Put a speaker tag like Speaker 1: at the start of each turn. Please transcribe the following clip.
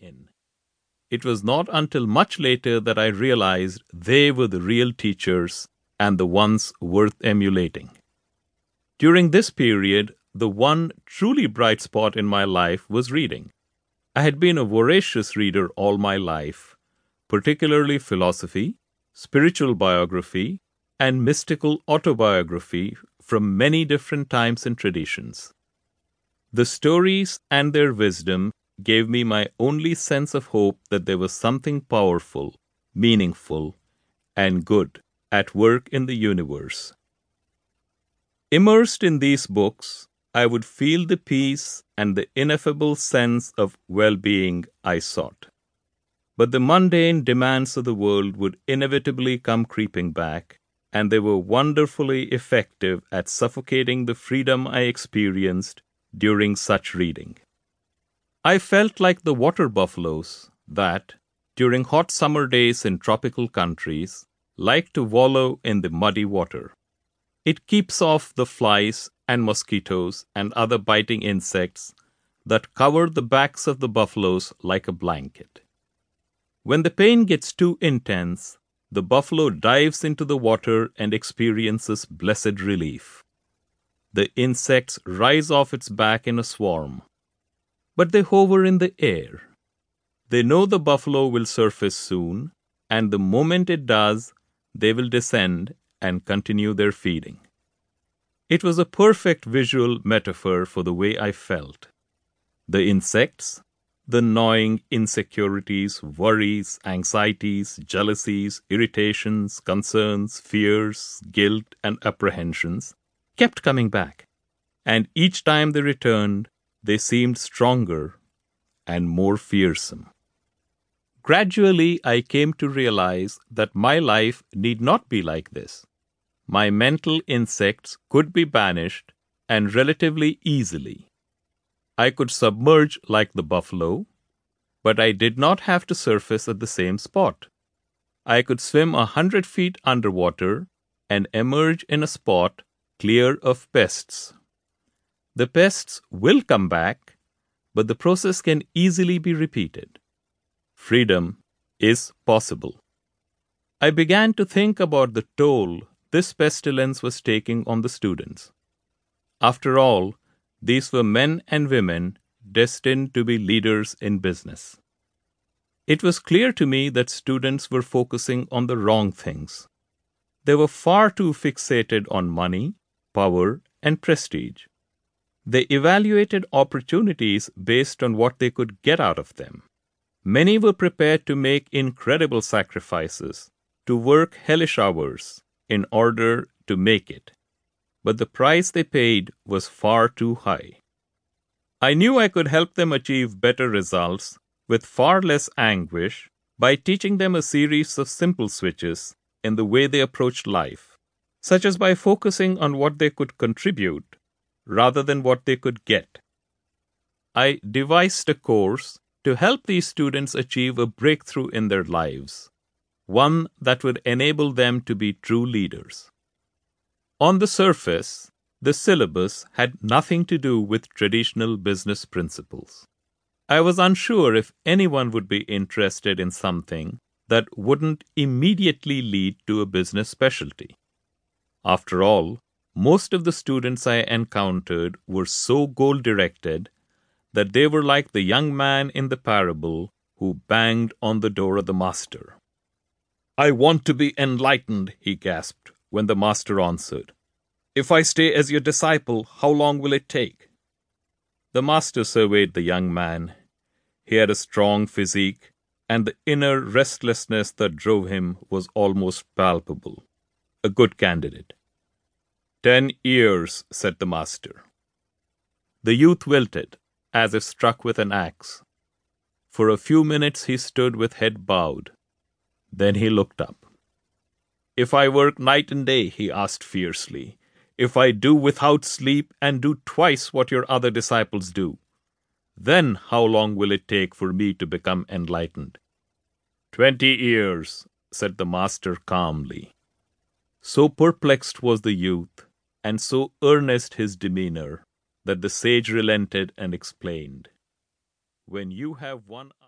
Speaker 1: in. It was not until much later that I realized they were the real teachers and the ones worth emulating. During this period, the one truly bright spot in my life was reading. I had been a voracious reader all my life, particularly philosophy, spiritual biography, and mystical autobiography from many different times and traditions. The stories and their wisdom gave me my only sense of hope that there was something powerful, meaningful, and good at work in the universe. Immersed in these books, I would feel the peace and the ineffable sense of well being I sought. But the mundane demands of the world would inevitably come creeping back, and they were wonderfully effective at suffocating the freedom I experienced during such reading. I felt like the water buffaloes that, during hot summer days in tropical countries, like to wallow in the muddy water. It keeps off the flies and mosquitoes and other biting insects that cover the backs of the buffaloes like a blanket. When the pain gets too intense, the buffalo dives into the water and experiences blessed relief. The insects rise off its back in a swarm but they hover in the air. They know the buffalo will surface soon, and the moment it does, they will descend and continue their feeding. It was a perfect visual metaphor for the way I felt. The insects, the gnawing insecurities, worries, anxieties, jealousies, irritations, concerns, fears, guilt, and apprehensions, kept coming back. And each time they returned, they seemed stronger and more fearsome. Gradually, I came to realize that my life need not be like this. My mental insects could be banished and relatively easily. I could submerge like the buffalo, but I did not have to surface at the same spot. I could swim a hundred feet underwater and emerge in a spot clear of pests. The pests will come back, but the process can easily be repeated. Freedom is possible. I began to think about the toll this pestilence was taking on the students. After all, these were men and women destined to be leaders in business. It was clear to me that students were focusing on the wrong things. They were far too fixated on money, power, and prestige. They evaluated opportunities based on what they could get out of them. Many were prepared to make incredible sacrifices, to work hellish hours in order to make it. But the price they paid was far too high. I knew I could help them achieve better results with far less anguish by teaching them a series of simple switches in the way they approached life, such as by focusing on what they could contribute rather than what they could get. I devised a course to help these students achieve a breakthrough in their lives, one that would enable them to be true leaders. On the surface, the syllabus had nothing to do with traditional business principles. I was unsure if anyone would be interested in something that wouldn't immediately lead to a business specialty. After all, most of the students I encountered were so goal directed that they were like the young man in the parable who banged on the door of the master. I want to be enlightened, he gasped when the master answered. If I stay as your disciple, how long will it take? The master surveyed the young man. He had a strong physique, and the inner restlessness that drove him was almost palpable. A good candidate. Ten years, said the master. The youth wilted, as if struck with an axe. For a few minutes he stood with head bowed. Then he looked up. If I work night and day, he asked fiercely, if I do without sleep and do twice what your other disciples do, then how long will it take for me to become enlightened? Twenty years, said the master calmly. So perplexed was the youth and so earnest his demeanor that the sage relented and explained, When you have one